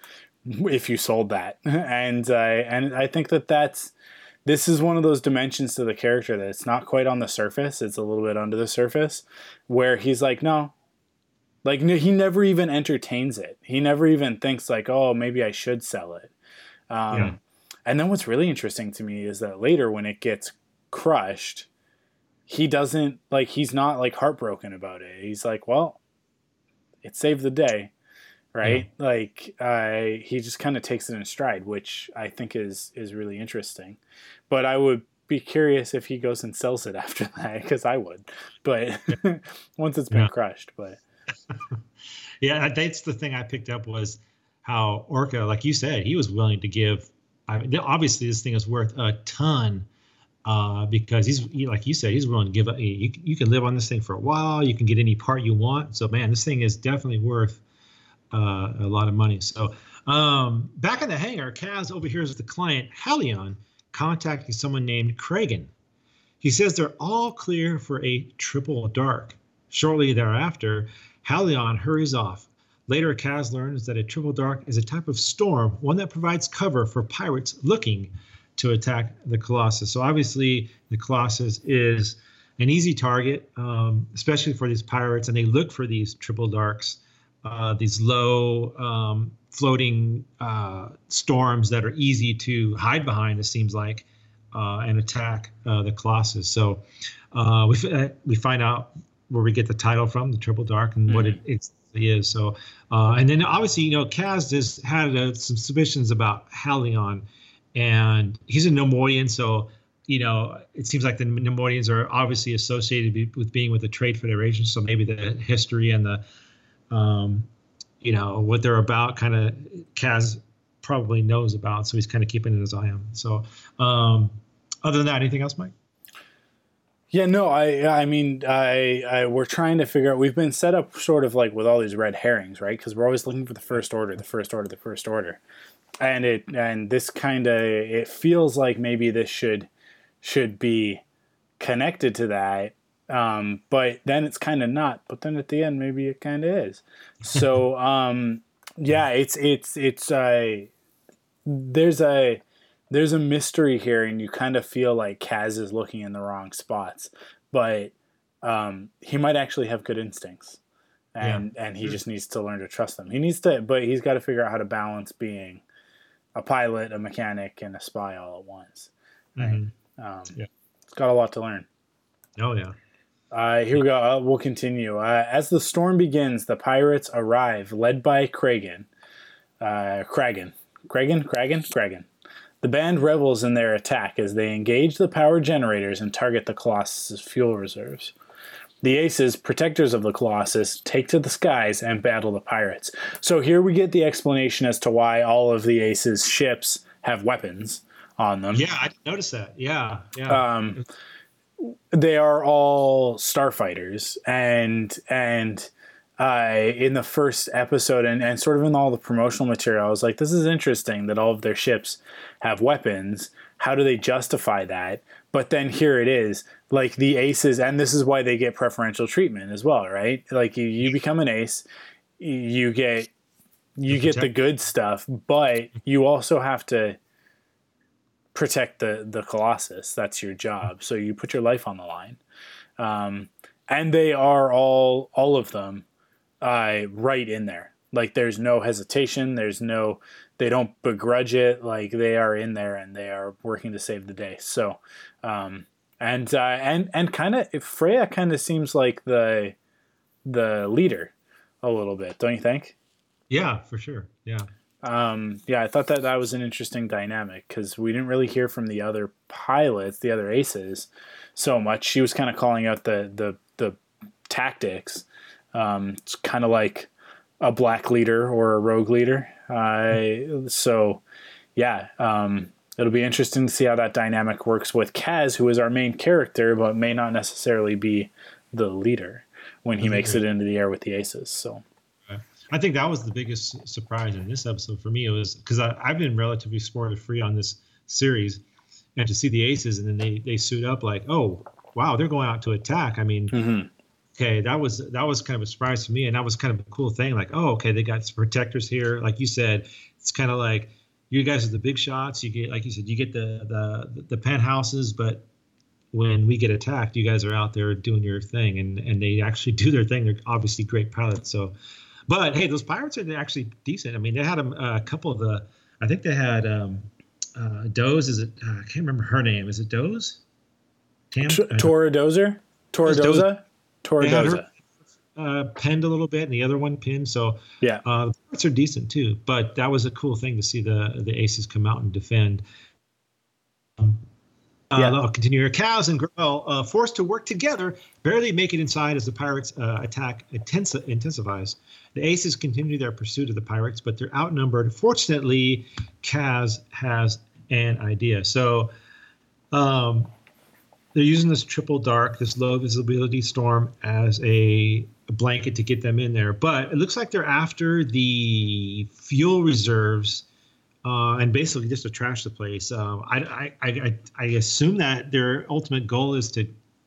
if you sold that." and uh, and I think that that's this is one of those dimensions to the character that it's not quite on the surface; it's a little bit under the surface, where he's like, "No." Like n- he never even entertains it. He never even thinks like, "Oh, maybe I should sell it." Um, Yeah. And then what's really interesting to me is that later, when it gets crushed, he doesn't like he's not like heartbroken about it. He's like, "Well, it saved the day." Right? Like uh, he just kind of takes it in stride, which I think is is really interesting. But I would be curious if he goes and sells it after that because I would. But once it's been Yeah. crushed, but yeah, that's the thing I picked up was how Orka, like you said, he was willing to give. I mean, obviously, this thing is worth a ton. uh, because he's he, like you said, he's willing to give up. You, you can live on this thing for a while. You can get any part you want. So man, this thing is definitely worth uh, a lot of money. So um, back in the hangar, Kaz overhears the client Halion contacting someone named Kragan. He says they're all clear for a triple dark. Shortly thereafter, Halion hurries off. Later, Kaz learns that a triple dark is a type of storm, one that provides cover for pirates looking to attack the Colossus. So obviously, the Colossus is an easy target, um, especially for these pirates, and they look for these triple darks, uh, these low um, floating uh, storms that are easy to hide behind. It seems like. Uh, and attack uh, the Colossus. So uh, we, f- we find out where we get the title from, the Triple Dark, and mm-hmm. what it, it is. So, uh, and then obviously, you know, Kaz has had uh, some suspicions about Halion, and he's a Neimoidian, so you know, it seems like the Neimoidians are obviously associated with being with the Trade Federation. So maybe the history and the, um, you know, what they're about, kind of Kaz probably knows about. So he's kind of keeping it his eye on. So, um, other than that, anything else, Mike? Yeah, no, I, I mean, I, I, we're trying to figure out. We've been set up sort of like with all these red herrings, right? Because we're always looking for the first order, the first order, the first order, and it, and this kind of, it feels like maybe this should, should be connected to that, um, but then it's kind of not. But then at the end, maybe it kind of is. So, um, yeah, it's, it's, it's a, there's a there's a mystery here, and you kind of feel like Kaz is looking in the wrong spots, but um, he might actually have good instincts, and yeah. and he just needs to learn to trust them. He needs to, but he's got to figure out how to balance being a pilot, a mechanic, and a spy all at once. Right? Mm-hmm. Um, yeah, it's got a lot to learn. Oh yeah. Uh, here we go. Uh, we'll continue. Uh, as the storm begins, the pirates arrive, led by Kragan. Uh, Kragan. Kragan? Kragan? Kragan. The band revels in their attack as they engage the power generators and target the Colossus's fuel reserves. The Aces, protectors of the Colossus, take to the skies and battle the pirates. So here we get the explanation as to why all of the Aces' ships have weapons on them. Yeah, I noticed that. Yeah, yeah. Um, they are all starfighters, and and uh, in the first episode and, and sort of in all the promotional material, I was like, this is interesting that all of their ships have weapons. How do they justify that? But then here it is, like the aces, and this is why they get preferential treatment as well, right? Like you, you become an ace, you get you get the good stuff, but you also have to protect the the colossus. That's your job. So you put your life on the line, um, and they are all all of them uh, right in there. Like there's no hesitation. There's no, they don't begrudge it. Like they are in there and they are working to save the day. So, um, and uh, and and kind of Freya kind of seems like the the leader a little bit, don't you think? Yeah, for sure. Yeah. Um, yeah, I thought that that was an interesting dynamic because we didn't really hear from the other pilots, the other aces, so much. She was kind of calling out the the the tactics, um, it's kind of like a black leader or a rogue leader. Uh, so, yeah, um, it'll be interesting to see how that dynamic works with Kaz, who is our main character, but may not necessarily be the leader when he makes it into the air with the aces. So. I think that was the biggest surprise in this episode for me. It was because I've been relatively spoiler free on this series, and to see the aces and then they they suit up like, oh wow, they're going out to attack. I mean, mm-hmm okay, that was that was kind of a surprise to me, and that was kind of a cool thing. Like, oh, okay, they got some protectors here. Like you said, it's kind of like you guys are the big shots. You get, like you said, you get the the the penthouses, but when we get attacked, you guys are out there doing your thing, and and they actually do their thing. They're obviously great pilots. So, but hey, those pirates are actually decent. I mean, they had a, a couple of the. I think they had um, uh, Doze. Is it? Uh, I can't remember her name. Is it Doze? Tam? Tora Dozer. Torra Doza. Torredoza. Uh, pinned a little bit, and the other one pinned. So yeah, uh, the parts are decent too. But that was a cool thing to see the the aces come out and defend. Um, uh, yeah. I'll continue here. Kaz and Grell, uh, forced to work together, barely make it inside as the pirates' uh, attack intensi- intensifies. The Aces continue their pursuit of the pirates, but they're outnumbered. Fortunately, Kaz has an idea. So, um, they're using this triple dark, this low visibility storm, as a blanket to get them in there. But it looks like they're after the fuel reserves uh, and basically just to trash the place. Um, I, I, I, I assume that their ultimate goal is to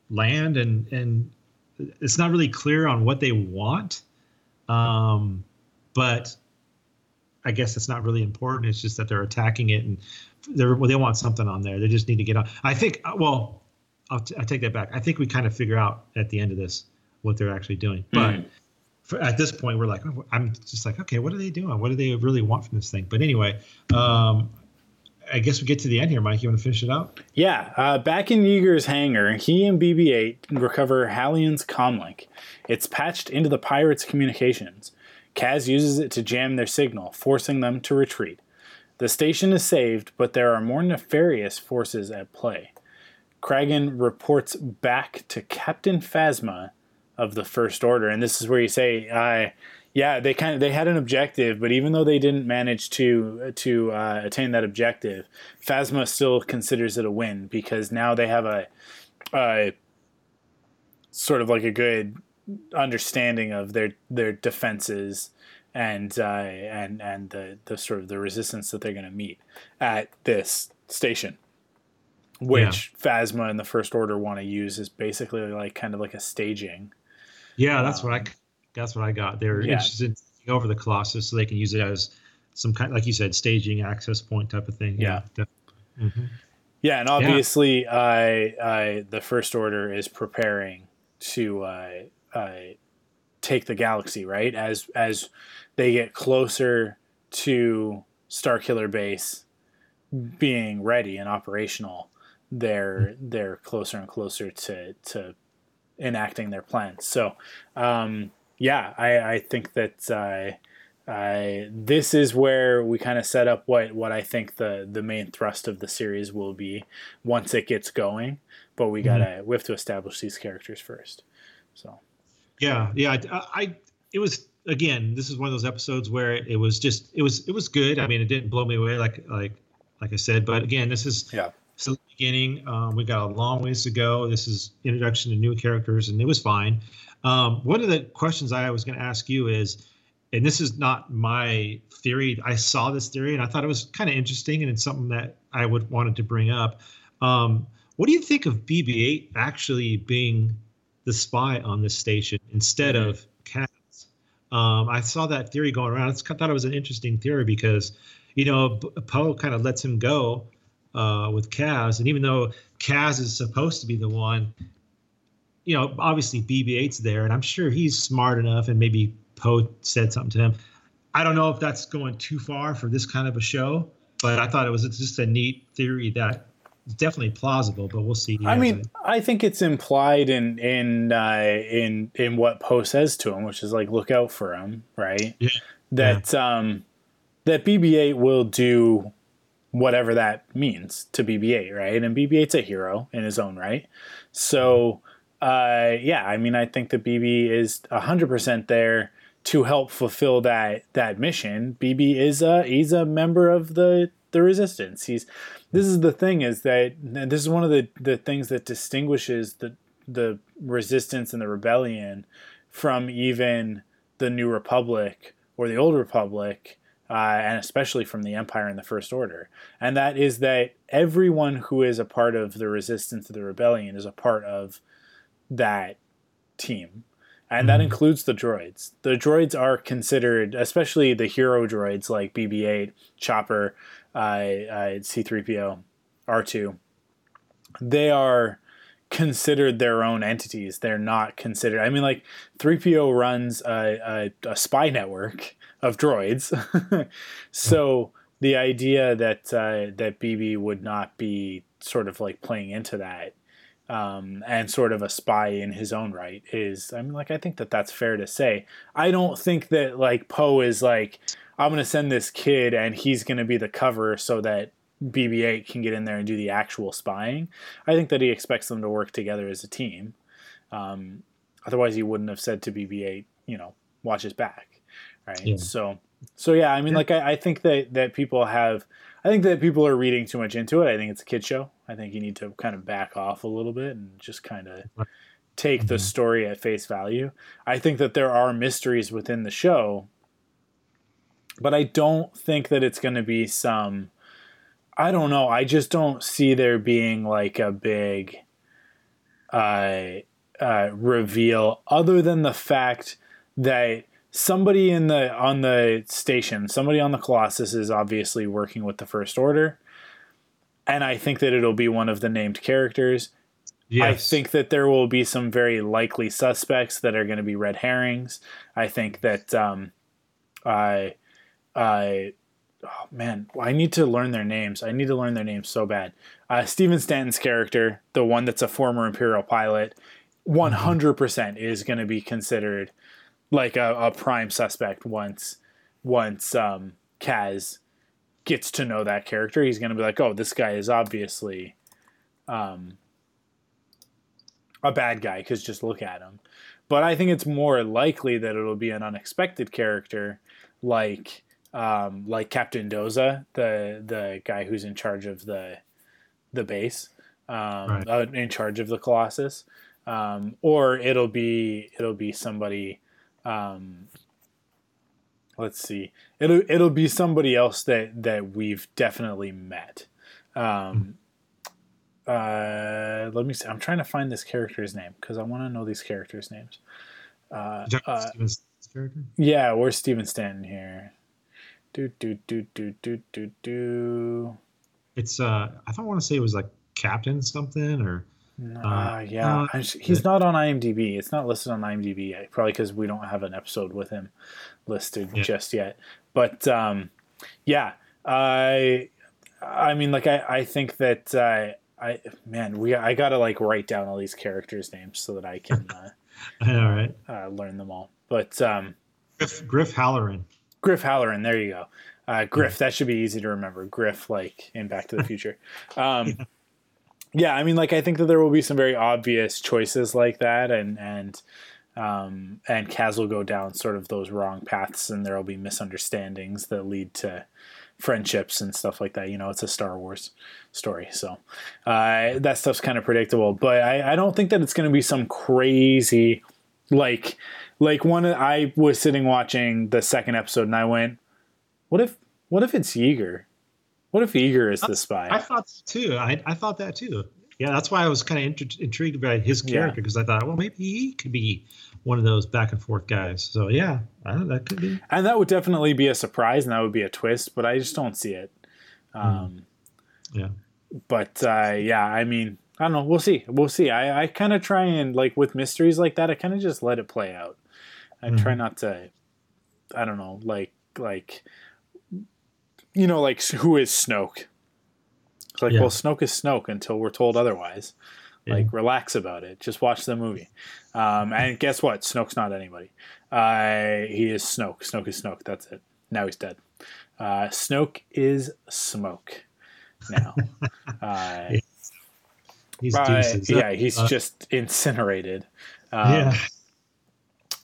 land, and and it's not really clear on what they want. Um, but I guess it's not really important. It's just that they're attacking it, and they're well, they want something on there. They just need to get on. I think. Uh, well, I'll, t- I'll take that back. I think we kind of figure out at the end of this what they're actually doing, but. Mhm. At this point, we're like, oh, I'm just like, okay, what are they doing? What do they really want from this thing? But anyway, um, I guess we get to the end here, Mike. You want to finish it out? Yeah, uh, back in Yeager's hangar, he and BB-8 recover Hallion's comlink. It's patched into the pirates' communications. Kaz uses it to jam their signal, forcing them to retreat. The station is saved, but there are more nefarious forces at play. Kragan reports back to Captain Phasma of the First Order, and this is where you say, uh, yeah, they kind of they had an objective, but even though they didn't manage to to uh, attain that objective, Phasma still considers it a win because now they have a, a sort of like a good understanding of their their defenses and uh, and and the the sort of the resistance that they're going to meet at this station, which Phasma and the First Order want to use is basically like kind of like a staging. Yeah, that's what I that's what I got. They're Yeah. interested in over the Colossus so they can use it as some kind, like you said, staging access point type of thing. Yeah. definitely. Mhm. Yeah, and obviously, I, I the First Order is preparing to uh, uh, take the galaxy right as as they get closer to Starkiller Base being ready and operational. They're they're closer and closer to to enacting their plans. So, um, yeah, I, I think that uh, uh, this is where we kind of set up what, what I think the, the main thrust of the series will be once it gets going. But we gotta we have to establish these characters first. So Yeah, yeah. I, I it was again. This is one of those episodes where it was just it was it was good. I mean, it didn't blow me away like like like I said. But again, this is yeah. Still the beginning. Um, we got a long ways to go. This is introduction to new characters, and it was fine. Um, one of the questions I was going to ask you is, and this is not my theory. I saw this theory and I thought it was kind of interesting, and it's something that I would wanted to bring up. Um, what do you think of BB-8 actually being the spy on this station instead of Kaz? Um, I saw that theory going around. I thought it was an interesting theory because, you know, Poe kind of lets him go uh, with Kaz, and even though Kaz is supposed to be the one, you know, obviously BB-8's there, and I'm sure he's smart enough, and maybe Poe said something to him. I don't know if that's going too far for this kind of a show, but I thought it was just a neat theory that is definitely plausible. But we'll see. I mean, I think it's implied in in uh, in in what Poe says to him, which is like, look out for him, right? Yeah. That um, that BB-8 will do whatever that means to BB-8, right? And BB-8's a hero in his own right. So, uh, yeah, I mean, I think that BB is hundred percent there to help fulfill that that mission. BB is a he's a member of the the resistance. He's this is the thing is that this is one of the the things that distinguishes the the resistance and the rebellion from even the New Republic or the Old Republic, uh, and especially from the Empire and the First Order. And that is that everyone who is a part of the resistance to the rebellion is a part of that team. And that includes the droids. The droids are considered, especially the hero droids like BB 8, Chopper, uh, uh, C3PO, R2, they are considered their own entities. They're not considered. I mean, like 3PO runs a, a, a spy network of droids. so the idea that uh, that BB would not be sort of like playing into that um, and sort of a spy in his own right is, I mean, like I think that that's fair to say. I don't think that like Poe is like, I'm gonna send this kid and he's gonna be the cover so that BB-8 can get in there and do the actual spying. I think that he expects them to work together as a team. Um, otherwise, he wouldn't have said to BB-8, you know, watch his back, right? Yeah. So, So yeah, I mean, like I, I think that that people have, I think that people are reading too much into it. I think it's a kid show. I think you need to kind of back off a little bit and just kind of take the story at face value. I think that there are mysteries within the show, but I don't think that it's going to be some. I don't know. I just don't see there being like a big uh, uh, reveal, other than the fact that somebody in the on the station, somebody on the Colossus, is obviously working with the First Order, and I think that it'll be one of the named characters. Yes. I think that there will be some very likely suspects that are going to be red herrings. I think that um, I, I, oh man, I need to learn their names. I need to learn their names so bad. Uh, Stephen Stanton's character, the one that's a former Imperial pilot, one hundred percent is going to be considered like a, a prime suspect once once um, Kaz gets to know that character. He's going to be like, oh, this guy is obviously. Um, a bad guy because just look at him. But I think it's more likely that it'll be an unexpected character like um, like Captain Doza, the the guy who's in charge of the the base, um, Right. uh, in charge of the Colossus, um, or it'll be it'll be somebody. Um, let's see, it'll it'll be somebody else that that we've definitely met. Um, uh, let me see. I'm trying to find this character's name because I want to know these characters' names. Uh, uh, character. yeah, where's Stephen Stanton here? Do do do do do do do. It's uh, I don't want to say it was like Captain something or. Ah, yeah, uh, he's not on IMDb. It's not listed on IMDb yet, probably because we don't have an episode with him listed Yeah. just yet. But um, yeah, I, I mean, like I, I think that uh, I, man, we, I gotta like write down all these characters' names so that I can uh, I uh, learn them all. But um, Griff, Griff Halloran. Griff Halloran, there you go. Uh, Griff, that should be easy to remember. Griff, like in Back to the Future. Um, yeah, I mean, like I think that there will be some very obvious choices like that, and and um, and Kaz will go down sort of those wrong paths, and there will be misunderstandings that lead to friendships and stuff like that. You know, it's a Star Wars story, so uh, that stuff's kind of predictable. But I, I don't think that it's going to be some crazy like like one. I was sitting watching the second episode, and I went, "What if what if it's Yeager? What if Yeager is the spy?" I thought too. I, I thought that too. Yeah, that's why I was kind of intri- intrigued by his character because I thought, well, maybe he could be one of those back and forth guys. So yeah, I don't know, that could be. and that would definitely be a surprise, and that would be a twist. But I just don't see it. Um, Yeah. but uh, yeah, I mean, I don't know. We'll see. We'll see. I, I kind of try and like with mysteries like that, I kind of just let it play out. I try not to. I don't know, like like, you know, like who is Snoke? It's like, Yeah. well, Snoke is Snoke until we're told otherwise. Like, relax about it. Just watch the movie. Um, and guess what? Snoke's not anybody. Uh, he is Snoke. Snoke is Snoke. That's it. Now he's dead. Uh, Snoke is smoke. Now. Uh, He's uh, deuces. yeah, he's Uh, just incinerated. Um, yeah.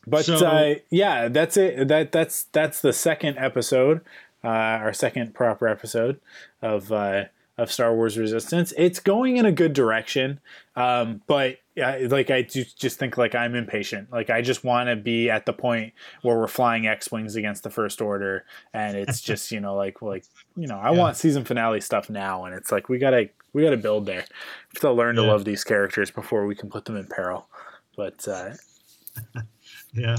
But So- uh, yeah, that's it. That that's that's the second episode, uh, our second proper episode of uh, of Star Wars Resistance. It's going in a good direction, um, but like I ju- just think like I'm impatient. Like I just want to be at the point where we're flying X wings against the First Order, and it's just you know like like you know I Yeah. want season finale stuff now, and it's like we gotta we gotta build there. We have to learn to love these characters before we can put them in peril. But uh, Yeah.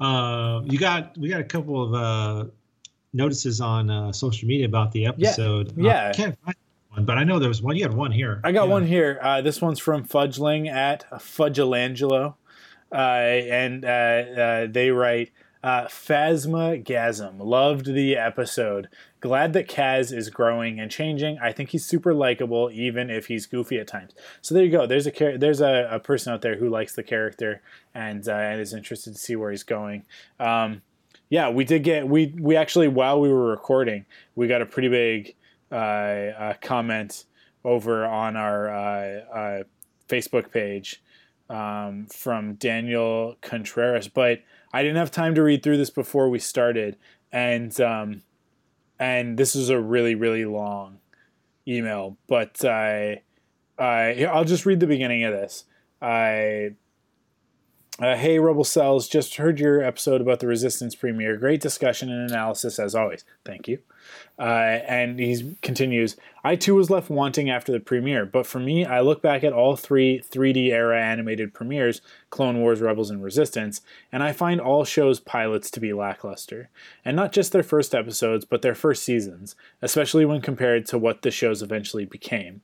Uh, you got we got a couple of uh, notices on uh, social media about the episode. Uh, yeah. I can't find one, but I know there was one. You had one here. I got Yeah. one here. Uh, this one's from Fudgeling at Fudgelangelo. Uh, and uh, uh, they write uh, Phasmagasm. Loved the episode. Glad that Kaz is growing and changing. I think he's super likable, even if he's goofy at times. So there you go. There's a char- there's a, a person out there who likes the character and uh, and is interested to see where he's going. Um, yeah, we did get we we actually while we were recording, we got a pretty big uh, uh, comment over on our uh, uh, Facebook page um, from Daniel Contreras, but I didn't have time to read through this before we started. and um, and this is a really really long email, but I I I'll just read the beginning of this. I uh, hey, Rebel Cels, just heard your episode about the Resistance premiere. Great discussion and analysis as always. Thank you. Uh, and he continues, I too was left wanting after the premiere, but for me, I look back at all three 3D era animated premieres Clone Wars, Rebels, and Resistance and I find all shows' pilots to be lackluster. And not just their first episodes, but their first seasons, especially when compared to what the shows eventually became.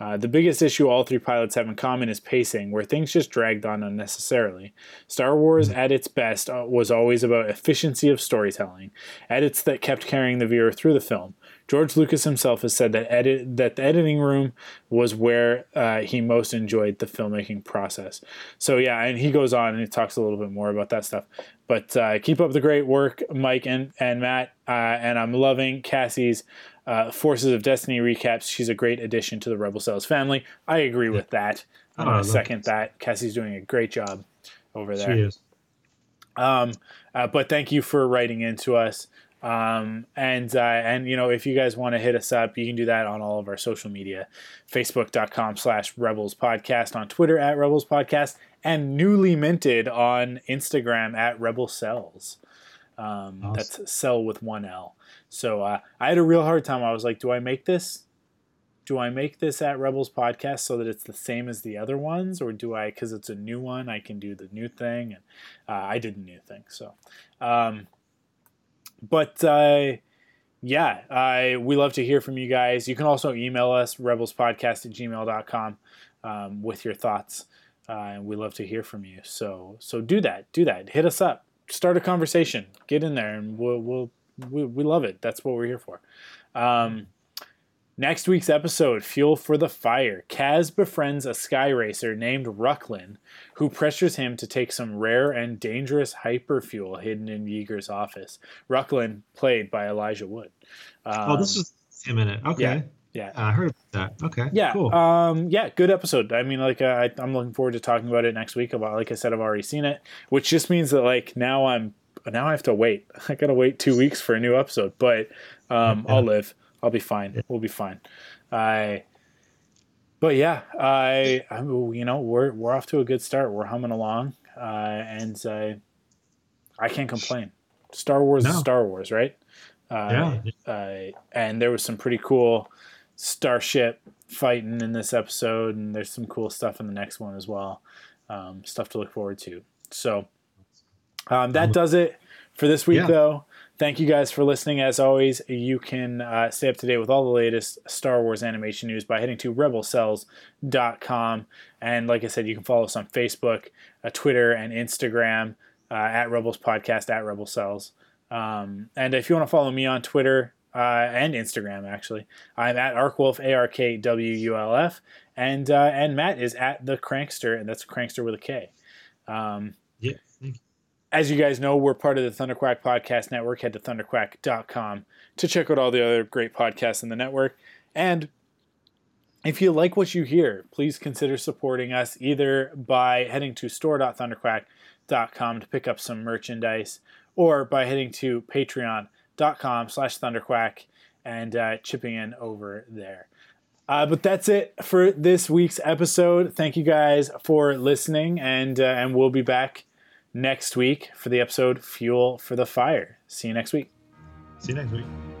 Uh, the biggest issue all three pilots have in common is pacing, where things just dragged on unnecessarily. Star Wars, at its best, uh, was always about efficiency of storytelling, edits that kept carrying the viewer through the film. George Lucas himself has said that edit that the editing room was where uh, he most enjoyed the filmmaking process. So yeah, and he goes on and he talks a little bit more about that stuff. But uh, keep up the great work, Mike and and Matt. Uh, and I'm loving Cassie's uh, Forces of Destiny recaps. She's a great addition to the Rebel Cels family. I agree with that. I'm going to second that. Cassie's doing a great job over there. She is. Um, uh, but thank you for writing into us. Um, and uh, and you know if you guys want to hit us up, you can do that on all of our social media, facebook.com slash rebels podcast, on Twitter at rebels podcast, and newly minted on Instagram at rebel cels. Um, Awesome. That's cel with one L. So uh, I had a real hard time. I was like, do I make this? Do I make this at Rebels Podcast so that it's the same as the other ones, or do I, because it's a new one, I can do the new thing? And uh, I did the new thing. So, um, but uh, yeah, I we love to hear from you guys. You can also email us rebelspodcast at gmail.com um, with your thoughts. Uh, and we love to hear from you. So so do that. Do that. Hit us up. Start a conversation. Get in there, and we'll we'll we, we love it. That's what we're here for. Um, next week's episode, Fuel for the Fire. Kaz befriends a sky racer named Rucklin, who pressures him to take some rare and dangerous hyperfuel hidden in Yeager's office. Rucklin, played by Elijah Wood. Um, oh, this is him in it. Okay. yeah. I heard about that. Okay. Yeah, Cool. um, yeah, good episode. I mean, like, uh, I, I'm looking forward to talking about it next week. About, like I said, I've already seen it, which just means that like now I'm now I have to wait. I gotta wait two weeks for a new episode, but um, I'll live. I'll be fine. We'll be fine. I. But yeah, I, I you know we're we're off to a good start. We're humming along, uh, and uh, I can't complain. Star Wars is Star Wars, right? Uh, uh, and there was some pretty cool starship fighting in this episode, and there's some cool stuff in the next one as well. Um, stuff to look forward to. So um, that does it for this week, Yeah. though. Thank you guys for listening. As always, you can uh, stay up to date with all the latest Star Wars animation news by heading to rebelcels.com. And like I said, you can follow us on Facebook, uh, Twitter, and Instagram uh, at Rebels Podcast, at Rebel Cels. Um, and if you want to follow me on Twitter uh, and Instagram, actually, I'm at Arkwulf, A R K W U L F. And, uh, and Matt is at The Crankster, and that's Crankster with a K. Um, yeah. As you guys know, we're part of the Thunderquack Podcast Network. Head to thunderquack.com to check out all the other great podcasts in the network. And if you like what you hear, please consider supporting us either by heading to store.thunderquack.com to pick up some merchandise or by heading to patreon.com slash thunderquack and uh, chipping in over there. Uh, but that's it for this week's episode. Thank you guys for listening, and uh, and we'll be back next week for the episode Fuel for the Fire. See you next week. See you next week.